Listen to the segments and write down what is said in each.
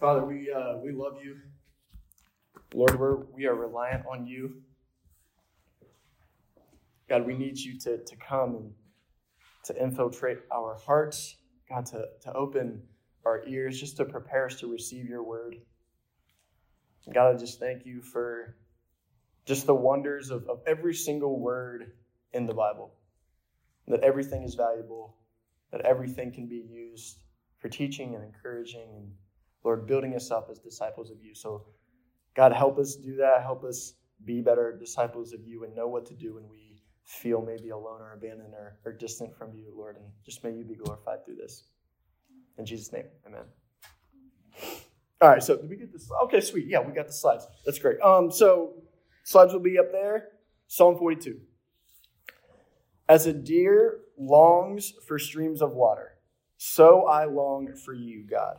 Father, we, uh, we love you. Lord, we're, we are reliant on you. God, we need you to, to come and to infiltrate our hearts, God, to, to open our ears, just to prepare us to receive your word. God, I just thank you for just the wonders of, of every single word in the Bible, that everything is valuable, that everything can be used for teaching and encouraging and, Lord, building us up as disciples of you. So, God, help us do that. Help us be better disciples of you and know what to do when we feel maybe alone or abandoned or, or distant from you, Lord. And just may you be glorified through this. In Jesus' name, amen. All right, so did we get this? Okay, sweet. Yeah, we got the slides. That's great. Um, so slides will be up there. Psalm 42. As a deer longs for streams of water, so I long for you, God.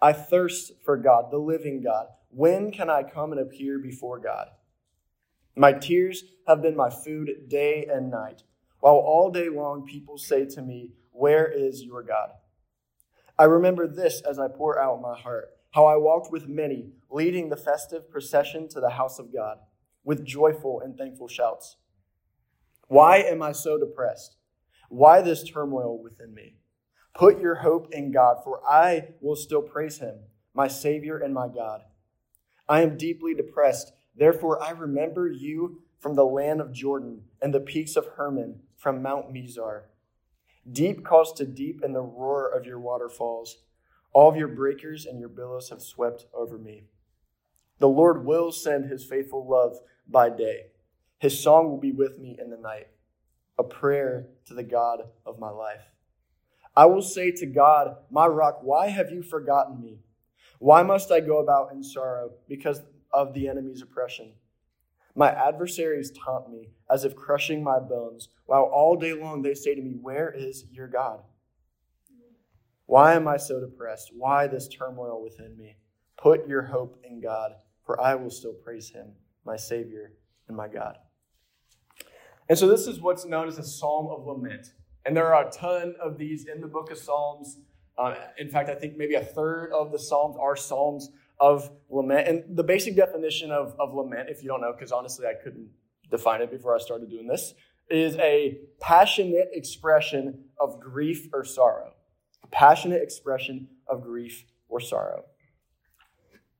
I thirst for God, the living God. When can I come and appear before God? My tears have been my food day and night, while all day long people say to me, Where is your God? I remember this as I pour out my heart how I walked with many, leading the festive procession to the house of God with joyful and thankful shouts. Why am I so depressed? Why this turmoil within me? Put your hope in God, for I will still praise him, my Savior and my God. I am deeply depressed, therefore I remember you from the land of Jordan and the peaks of Hermon from Mount Mizar. Deep calls to deep in the roar of your waterfalls. All of your breakers and your billows have swept over me. The Lord will send his faithful love by day. His song will be with me in the night, a prayer to the God of my life. I will say to God, my rock, why have you forgotten me? Why must I go about in sorrow because of the enemy's oppression? My adversaries taunt me as if crushing my bones, while all day long they say to me, Where is your God? Why am I so depressed? Why this turmoil within me? Put your hope in God, for I will still praise him, my Savior and my God. And so, this is what's known as a psalm of lament. And there are a ton of these in the book of Psalms. Uh, in fact, I think maybe a third of the Psalms are Psalms of lament. And the basic definition of, of lament, if you don't know, because honestly I couldn't define it before I started doing this, is a passionate expression of grief or sorrow a passionate expression of grief or sorrow.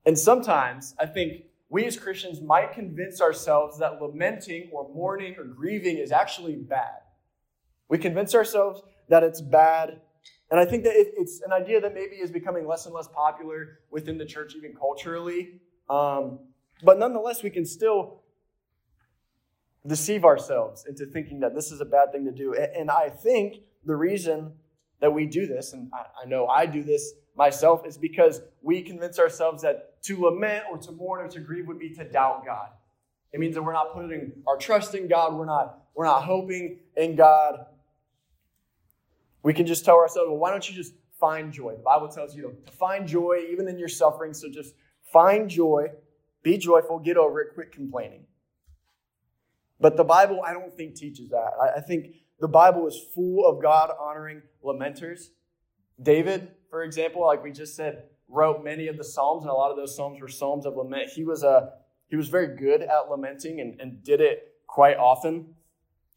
And sometimes I think we as Christians might convince ourselves that lamenting or mourning or grieving is actually bad. We convince ourselves that it's bad. And I think that it's an idea that maybe is becoming less and less popular within the church, even culturally. Um, but nonetheless, we can still deceive ourselves into thinking that this is a bad thing to do. And I think the reason that we do this, and I, I know I do this myself, is because we convince ourselves that to lament or to mourn or to grieve would be to doubt God. It means that we're not putting our trust in God, we're not, we're not hoping in God. We can just tell ourselves, well, why don't you just find joy? The Bible tells you to find joy even in your suffering, so just find joy, be joyful, get over it, quit complaining. But the Bible, I don't think, teaches that. I, think the Bible is full of God honoring lamenters. David, for example, like we just said, wrote many of the Psalms, and a lot of those Psalms were Psalms of lament. He was, a, he was very good at lamenting and, and did it quite often.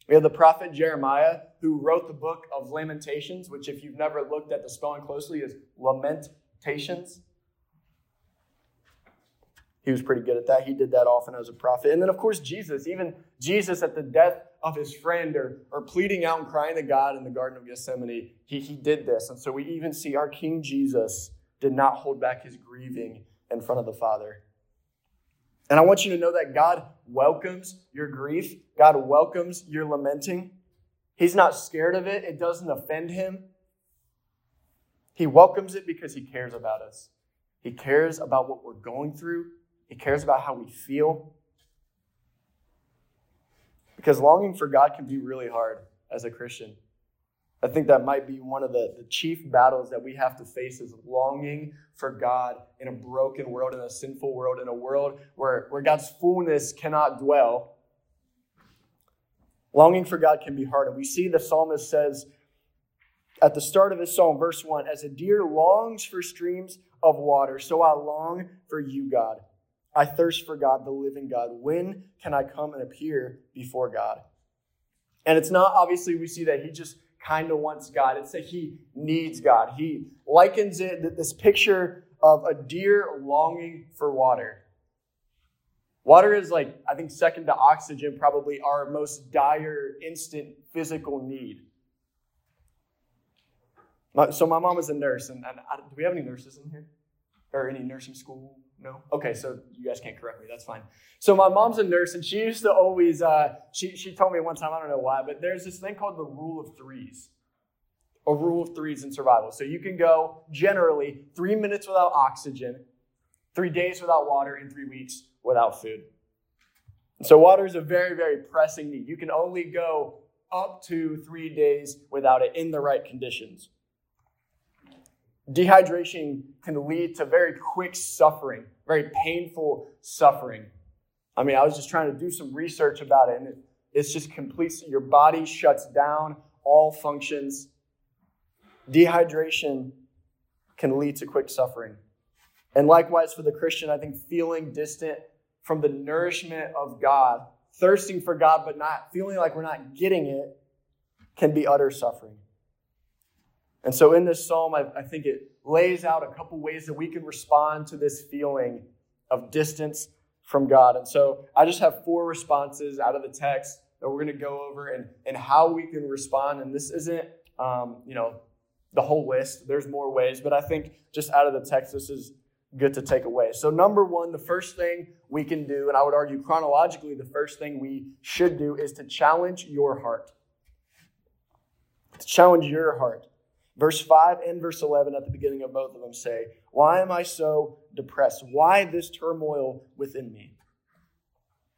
We have the prophet Jeremiah, who wrote the book of Lamentations, which, if you've never looked at the spelling closely, is lamentations. He was pretty good at that. He did that often as a prophet. And then, of course, Jesus, even Jesus at the death of his friend or, or pleading out and crying to God in the Garden of Gethsemane, he, he did this. And so we even see our King Jesus did not hold back his grieving in front of the Father. And I want you to know that God welcomes your grief, God welcomes your lamenting. He's not scared of it, it doesn't offend him. He welcomes it because he cares about us. He cares about what we're going through, he cares about how we feel. Because longing for God can be really hard as a Christian. I think that might be one of the, the chief battles that we have to face is longing for God in a broken world, in a sinful world, in a world where, where God's fullness cannot dwell. Longing for God can be hard. And we see the psalmist says, at the start of his psalm, verse 1 As a deer longs for streams of water, so I long for you, God. I thirst for God, the living God. When can I come and appear before God? And it's not obviously we see that he just kind of wants God. It's that he needs God. He likens it, this picture of a deer longing for water. Water is like, I think, second to oxygen, probably our most dire, instant physical need. So, my mom is a nurse, and, and I, do we have any nurses in here? Or any nursing school? No? Okay, so you guys can't correct me. That's fine. So, my mom's a nurse, and she used to always, uh, she, she told me one time, I don't know why, but there's this thing called the rule of threes. A rule of threes in survival. So, you can go generally three minutes without oxygen, three days without water, and three weeks without food. So, water is a very, very pressing need. You can only go up to three days without it in the right conditions. Dehydration can lead to very quick suffering, very painful suffering. I mean, I was just trying to do some research about it, and it's just complete. Your body shuts down all functions. Dehydration can lead to quick suffering. And likewise, for the Christian, I think feeling distant from the nourishment of God, thirsting for God, but not feeling like we're not getting it, can be utter suffering. And so in this psalm, I, I think it lays out a couple ways that we can respond to this feeling of distance from God. And so I just have four responses out of the text that we're going to go over and, and how we can respond. And this isn't, um, you know, the whole list. There's more ways, but I think just out of the text, this is good to take away. So, number one, the first thing we can do, and I would argue chronologically, the first thing we should do is to challenge your heart. To challenge your heart. Verse 5 and verse 11 at the beginning of both of them say, Why am I so depressed? Why this turmoil within me?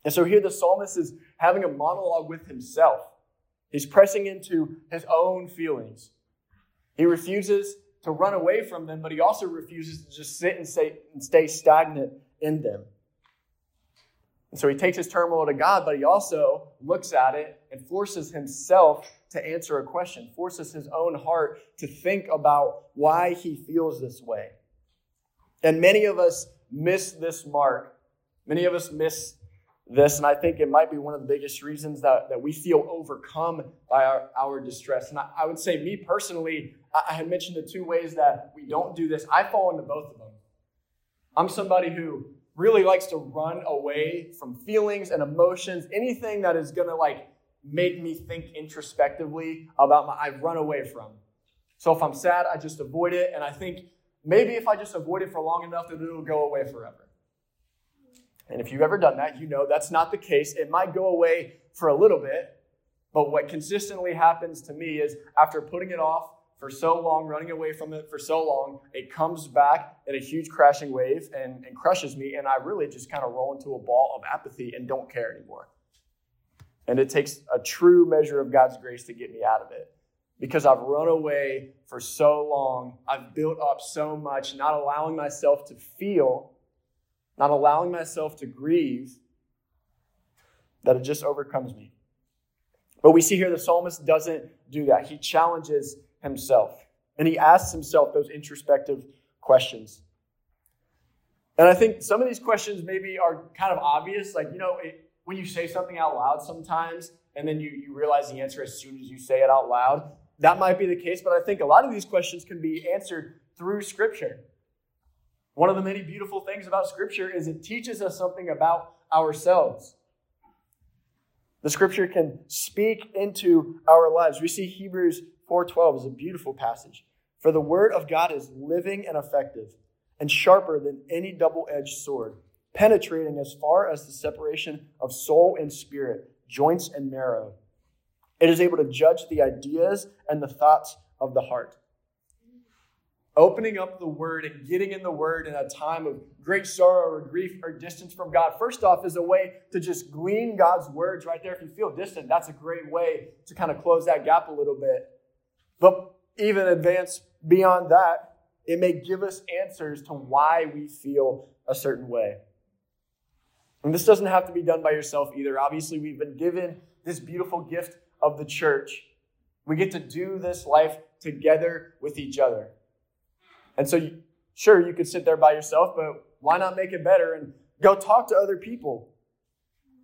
And so here the psalmist is having a monologue with himself. He's pressing into his own feelings. He refuses to run away from them, but he also refuses to just sit and, stay, and stay stagnant in them. And so he takes his turmoil to God, but he also looks at it and forces himself to answer a question, forces his own heart to think about why he feels this way. And many of us miss this mark. Many of us miss this, and I think it might be one of the biggest reasons that, that we feel overcome by our, our distress. And I, I would say, me personally, I had mentioned the two ways that we don't do this. I fall into both of them. I'm somebody who really likes to run away from feelings and emotions, anything that is going to like make me think introspectively about my I run away from. So if I'm sad, I just avoid it and I think maybe if I just avoid it for long enough that it'll go away forever. And if you've ever done that, you know that's not the case. It might go away for a little bit, but what consistently happens to me is after putting it off for so long, running away from it for so long, it comes back in a huge crashing wave and, and crushes me, and I really just kind of roll into a ball of apathy and don't care anymore. And it takes a true measure of God's grace to get me out of it. Because I've run away for so long, I've built up so much, not allowing myself to feel, not allowing myself to grieve, that it just overcomes me. But we see here the psalmist doesn't do that. He challenges himself. And he asks himself those introspective questions. And I think some of these questions maybe are kind of obvious. Like, you know, it, when you say something out loud sometimes, and then you, you realize the answer as soon as you say it out loud, that might be the case. But I think a lot of these questions can be answered through Scripture. One of the many beautiful things about Scripture is it teaches us something about ourselves. The Scripture can speak into our lives. We see Hebrews 4:12 is a beautiful passage. For the word of God is living and effective and sharper than any double-edged sword, penetrating as far as the separation of soul and spirit, joints and marrow. It is able to judge the ideas and the thoughts of the heart. Opening up the word and getting in the word in a time of great sorrow or grief or distance from God, first off, is a way to just glean God's words right there. If you feel distant, that's a great way to kind of close that gap a little bit. But even advance beyond that, it may give us answers to why we feel a certain way. And this doesn't have to be done by yourself either. Obviously, we've been given this beautiful gift of the church. We get to do this life together with each other. And so, sure, you could sit there by yourself, but why not make it better and go talk to other people?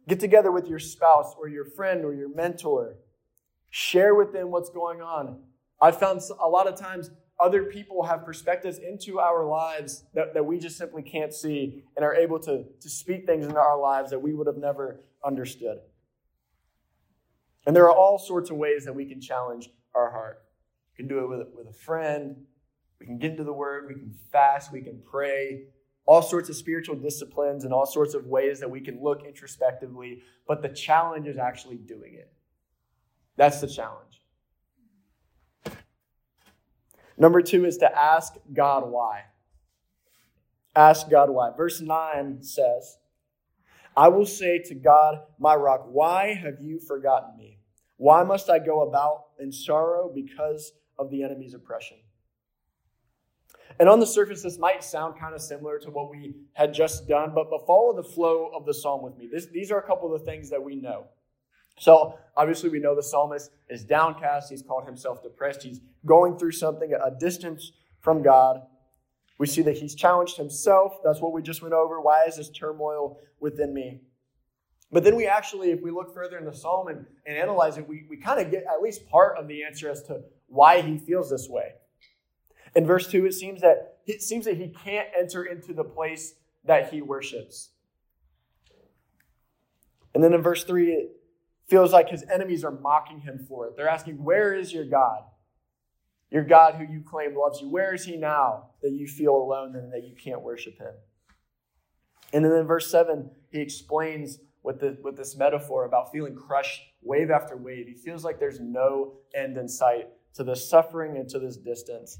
Get together with your spouse or your friend or your mentor. Share with them what's going on. I've found a lot of times other people have perspectives into our lives that, that we just simply can't see and are able to, to speak things into our lives that we would have never understood. And there are all sorts of ways that we can challenge our heart. We can do it with, with a friend, we can get into the Word, we can fast, we can pray, all sorts of spiritual disciplines and all sorts of ways that we can look introspectively. But the challenge is actually doing it. That's the challenge. Number two is to ask God why. Ask God why. Verse 9 says, I will say to God, my rock, why have you forgotten me? Why must I go about in sorrow because of the enemy's oppression? And on the surface, this might sound kind of similar to what we had just done, but, but follow the flow of the psalm with me. This, these are a couple of the things that we know. So, obviously, we know the psalmist is downcast. He's called himself depressed. He's going through something, a distance from God. We see that he's challenged himself. That's what we just went over. Why is this turmoil within me? But then we actually, if we look further in the psalm and, and analyze it, we, we kind of get at least part of the answer as to why he feels this way. In verse 2, it seems that it seems that he can't enter into the place that he worships. And then in verse 3, it feels like his enemies are mocking him for it. They're asking, Where is your God? Your God who you claim loves you. Where is he now that you feel alone and that you can't worship him? And then in verse 7, he explains with, the, with this metaphor about feeling crushed wave after wave. He feels like there's no end in sight to this suffering and to this distance.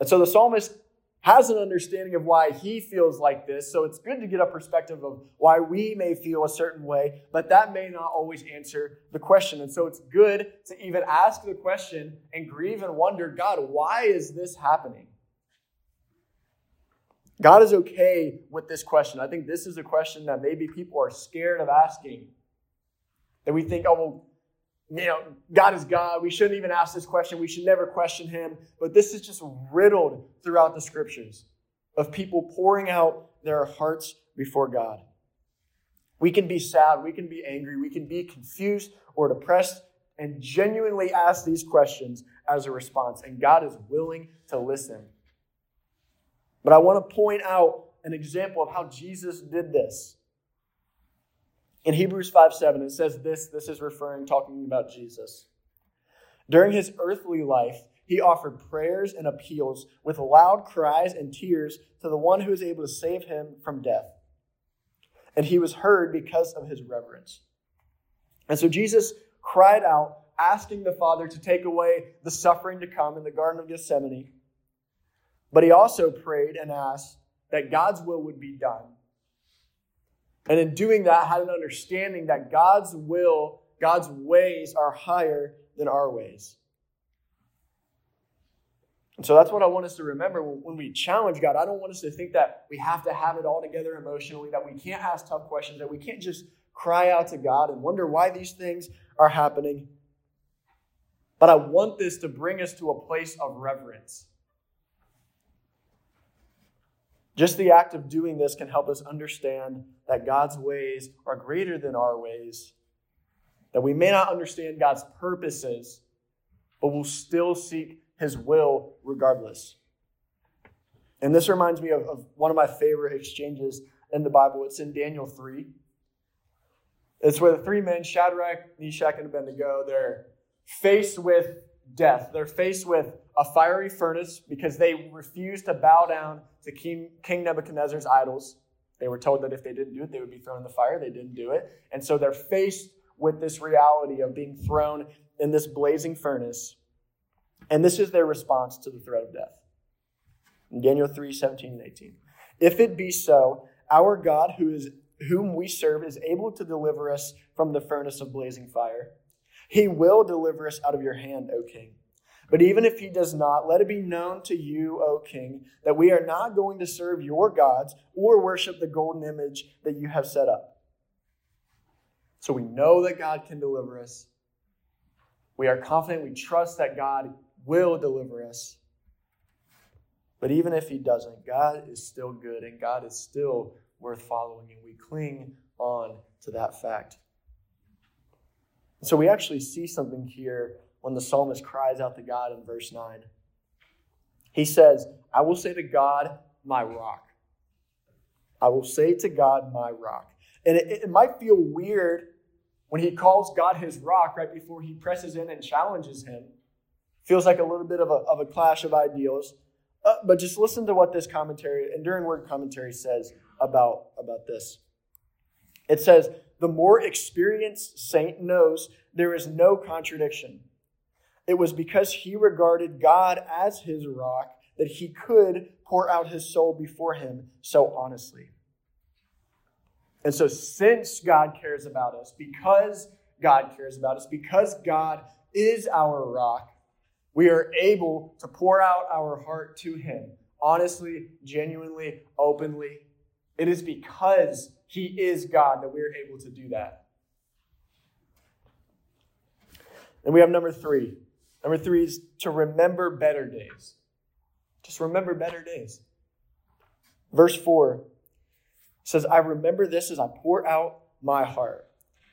And so the psalmist has an understanding of why he feels like this. So it's good to get a perspective of why we may feel a certain way, but that may not always answer the question. And so it's good to even ask the question and grieve and wonder God, why is this happening? God is okay with this question. I think this is a question that maybe people are scared of asking. That we think, oh, well, you know, God is God. We shouldn't even ask this question. We should never question him. But this is just riddled throughout the scriptures of people pouring out their hearts before God. We can be sad, we can be angry, we can be confused or depressed, and genuinely ask these questions as a response. And God is willing to listen. But I want to point out an example of how Jesus did this. In Hebrews 5 7, it says this this is referring, talking about Jesus. During his earthly life, he offered prayers and appeals with loud cries and tears to the one who was able to save him from death. And he was heard because of his reverence. And so Jesus cried out, asking the Father to take away the suffering to come in the Garden of Gethsemane. But he also prayed and asked that God's will would be done and in doing that, had an understanding that God's will, God's ways are higher than our ways. And so that's what I want us to remember when we challenge God. I don't want us to think that we have to have it all together emotionally, that we can't ask tough questions, that we can't just cry out to God and wonder why these things are happening. But I want this to bring us to a place of reverence. Just the act of doing this can help us understand that God's ways are greater than our ways, that we may not understand God's purposes, but will still seek His will regardless. And this reminds me of, of one of my favorite exchanges in the Bible. It's in Daniel 3. It's where the three men, Shadrach, Meshach, and Abednego, they're faced with death. They're faced with a fiery furnace because they refuse to bow down to King, King Nebuchadnezzar's idols. They were told that if they didn't do it, they would be thrown in the fire. They didn't do it. And so they're faced with this reality of being thrown in this blazing furnace. And this is their response to the threat of death. In Daniel 3 17 and 18. If it be so, our God, who is, whom we serve, is able to deliver us from the furnace of blazing fire. He will deliver us out of your hand, O king. But even if he does not, let it be known to you, O king, that we are not going to serve your gods or worship the golden image that you have set up. So we know that God can deliver us. We are confident, we trust that God will deliver us. But even if He doesn't, God is still good and God is still worth following, and we cling on to that fact. So we actually see something here when the psalmist cries out to God in verse 9. He says, I will say to God, my rock. I will say to God, my rock. And it, it might feel weird when he calls God his rock right before he presses in and challenges him. Feels like a little bit of a, of a clash of ideals. Uh, but just listen to what this commentary, Enduring Word commentary, says about, about this. It says, The more experienced saint knows there is no contradiction. It was because he regarded God as his rock that he could pour out his soul before him so honestly. And so, since God cares about us, because God cares about us, because God is our rock, we are able to pour out our heart to Him honestly, genuinely, openly. It is because He is God that we are able to do that. And we have number three. Number three is to remember better days. Just remember better days. Verse 4 says, I remember this as I pour out my heart.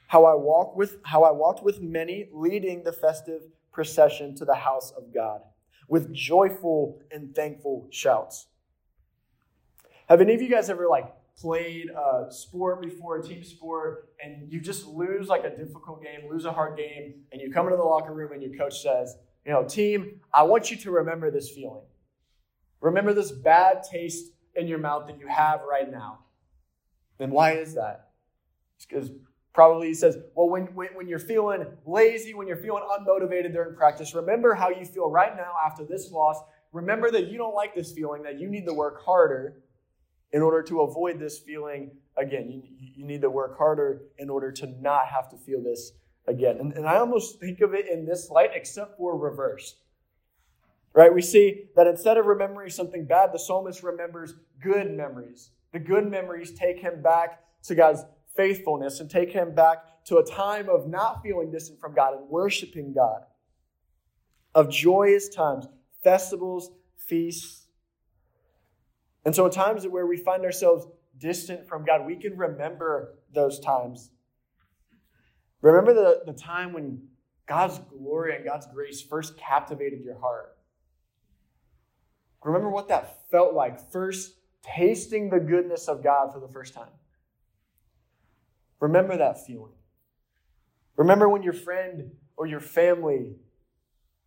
How I walk with how I walked with many leading the festive procession to the house of God with joyful and thankful shouts. Have any of you guys ever like played a sport before, a team sport, and you just lose like a difficult game, lose a hard game, and you come into the locker room and your coach says, you know, team, I want you to remember this feeling. Remember this bad taste in your mouth that you have right now. Then why is that? Because probably he says, well, when, when, when you're feeling lazy, when you're feeling unmotivated during practice, remember how you feel right now after this loss. Remember that you don't like this feeling, that you need to work harder in order to avoid this feeling again. You, you need to work harder in order to not have to feel this again. And, and I almost think of it in this light, except for reverse. Right? We see that instead of remembering something bad, the psalmist remembers good memories. The good memories take him back to God's faithfulness and take him back to a time of not feeling distant from God and worshiping God, of joyous times, festivals, feasts. And so, in times where we find ourselves distant from God, we can remember those times. Remember the, the time when God's glory and God's grace first captivated your heart. Remember what that felt like, first tasting the goodness of God for the first time. Remember that feeling. Remember when your friend or your family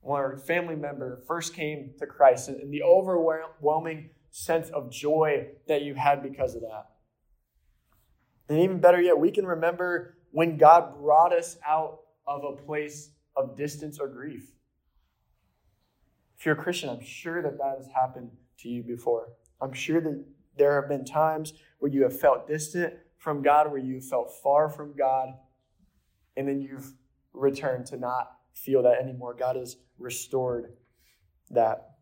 or family member first came to Christ and the overwhelming sense of joy that you had because of that. And even better yet, we can remember when God brought us out of a place of distance or grief. If you're a Christian, I'm sure that that has happened to you before. I'm sure that there have been times where you have felt distant from God, where you felt far from God, and then you've returned to not feel that anymore. God has restored that.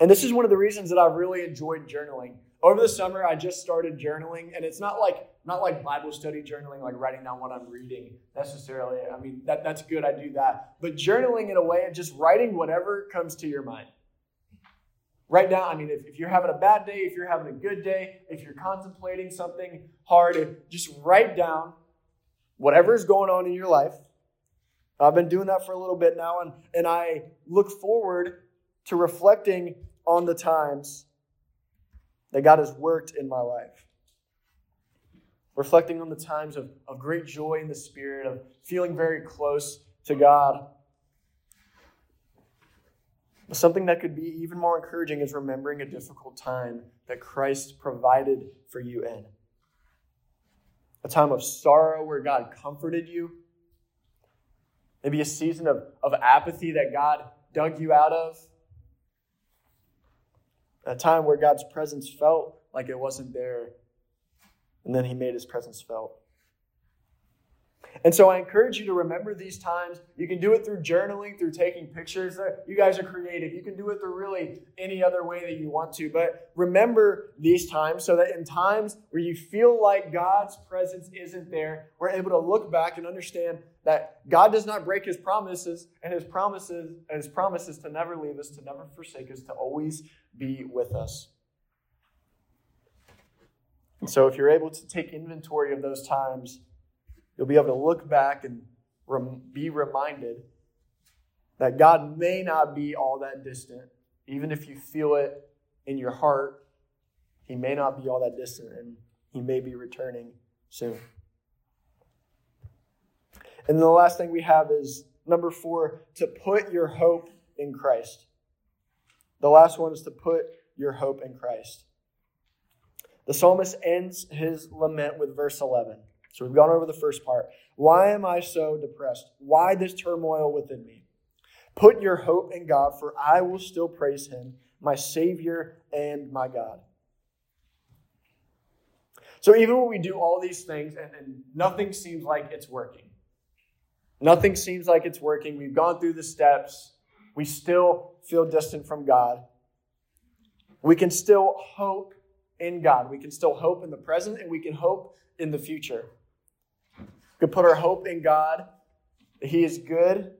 And this is one of the reasons that I've really enjoyed journaling. Over the summer, I just started journaling, and it's not like not like Bible study journaling, like writing down what I'm reading necessarily. I mean, that, that's good, I do that. But journaling in a way of just writing whatever comes to your mind. Write down, I mean, if, if you're having a bad day, if you're having a good day, if you're contemplating something hard, just write down whatever is going on in your life. I've been doing that for a little bit now, and, and I look forward to reflecting on the times that God has worked in my life. Reflecting on the times of, of great joy in the Spirit, of feeling very close to God, Something that could be even more encouraging is remembering a difficult time that Christ provided for you in. A time of sorrow where God comforted you. Maybe a season of, of apathy that God dug you out of. A time where God's presence felt like it wasn't there, and then He made His presence felt. And so I encourage you to remember these times. You can do it through journaling, through taking pictures. Uh, you guys are creative. You can do it through really any other way that you want to. But remember these times so that in times where you feel like God's presence isn't there, we're able to look back and understand that God does not break his promises and his promises and his promises to never leave us, to never forsake us, to always be with us. And so if you're able to take inventory of those times, You'll be able to look back and rem- be reminded that God may not be all that distant. Even if you feel it in your heart, He may not be all that distant and He may be returning soon. And then the last thing we have is number four to put your hope in Christ. The last one is to put your hope in Christ. The psalmist ends his lament with verse 11. So we've gone over the first part. Why am I so depressed? Why this turmoil within me? Put your hope in God, for I will still praise him, my Savior and my God. So even when we do all these things and, and nothing seems like it's working, nothing seems like it's working, we've gone through the steps, we still feel distant from God, we can still hope in God. We can still hope in the present and we can hope in the future. We can put our hope in God, that He is good,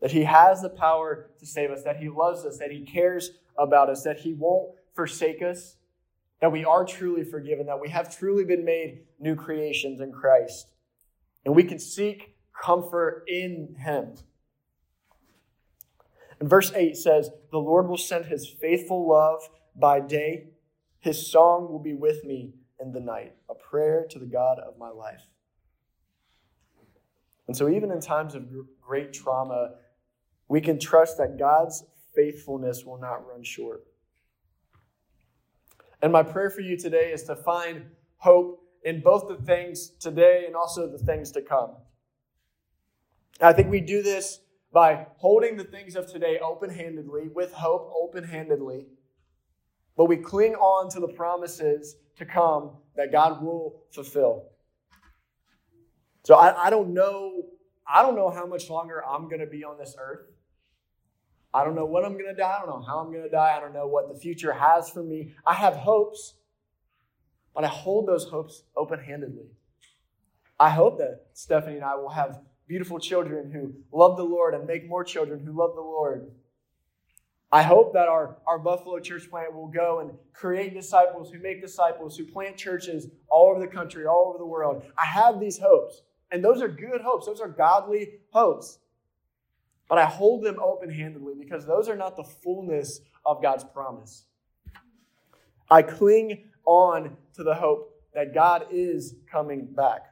that He has the power to save us, that He loves us, that He cares about us, that He won't forsake us, that we are truly forgiven, that we have truly been made new creations in Christ. And we can seek comfort in Him. And verse 8 says, The Lord will send His faithful love by day, His song will be with me in the night, a prayer to the God of my life. And so, even in times of great trauma, we can trust that God's faithfulness will not run short. And my prayer for you today is to find hope in both the things today and also the things to come. I think we do this by holding the things of today open handedly, with hope open handedly, but we cling on to the promises to come that God will fulfill. So I, I don't know, I don't know how much longer I'm going to be on this earth. I don't know when I'm going to die. I don't know how I'm going to die. I don't know what the future has for me. I have hopes, but I hold those hopes open handedly. I hope that Stephanie and I will have beautiful children who love the Lord and make more children who love the Lord. I hope that our, our Buffalo church plant will go and create disciples who make disciples, who plant churches all over the country, all over the world. I have these hopes. And those are good hopes, those are godly hopes. But I hold them open handedly because those are not the fullness of God's promise. I cling on to the hope that God is coming back.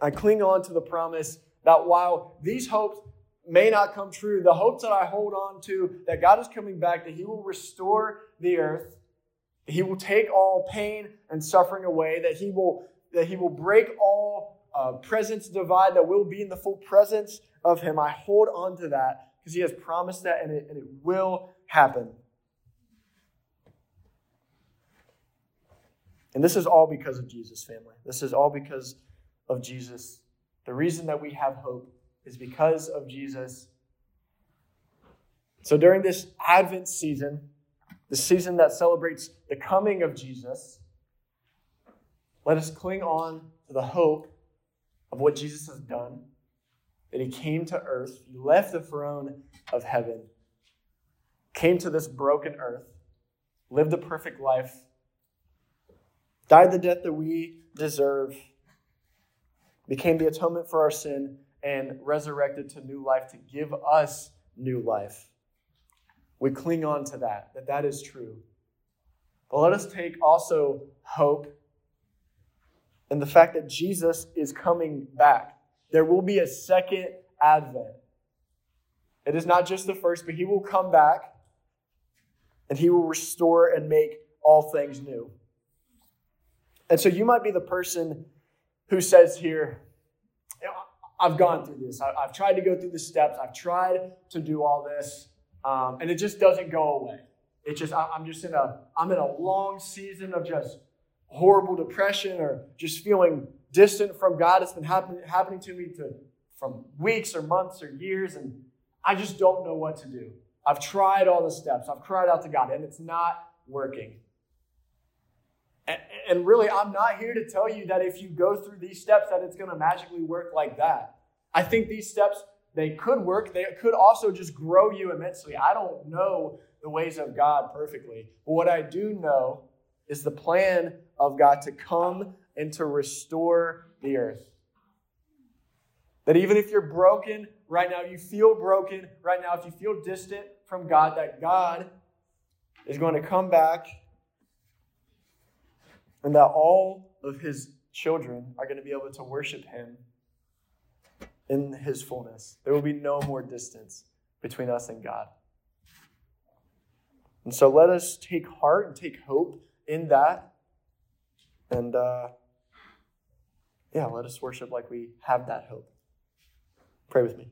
I cling on to the promise that while these hopes may not come true, the hopes that I hold on to that God is coming back, that He will restore the earth, He will take all pain and suffering away, that He will that he will break all uh, presence divide, that we'll be in the full presence of him. I hold on to that because he has promised that and it, and it will happen. And this is all because of Jesus, family. This is all because of Jesus. The reason that we have hope is because of Jesus. So during this Advent season, the season that celebrates the coming of Jesus, let us cling on to the hope of what Jesus has done, that he came to earth, he left the throne of heaven, came to this broken earth, lived a perfect life, died the death that we deserve, became the atonement for our sin, and resurrected to new life to give us new life. We cling on to that, that that is true. But let us take also hope and the fact that Jesus is coming back. There will be a second advent. It is not just the first, but he will come back and he will restore and make all things new. And so you might be the person who says here, I've gone through this. I've tried to go through the steps. I've tried to do all this, um, and it just doesn't go away. It just I'm just in a I'm in a long season of just horrible depression or just feeling distant from God. It's been happen, happening to me to, from weeks or months or years, and I just don't know what to do. I've tried all the steps, I've cried out to God, and it's not working. And, really, I'm not here to tell you that if you go through these steps, that it's going to magically work like that. I think these steps they could work. They could also just grow you immensely. I don't know the ways of God perfectly. But what I do know is the plan of God to come and to restore the earth. That even if you're broken right now, you feel broken right now, if you feel distant from God, that God is going to come back and that all of his children are going to be able to worship him in his fullness. There will be no more distance between us and God. And so let us take heart and take hope in that. And uh, yeah, let us worship like we have that hope. Pray with me.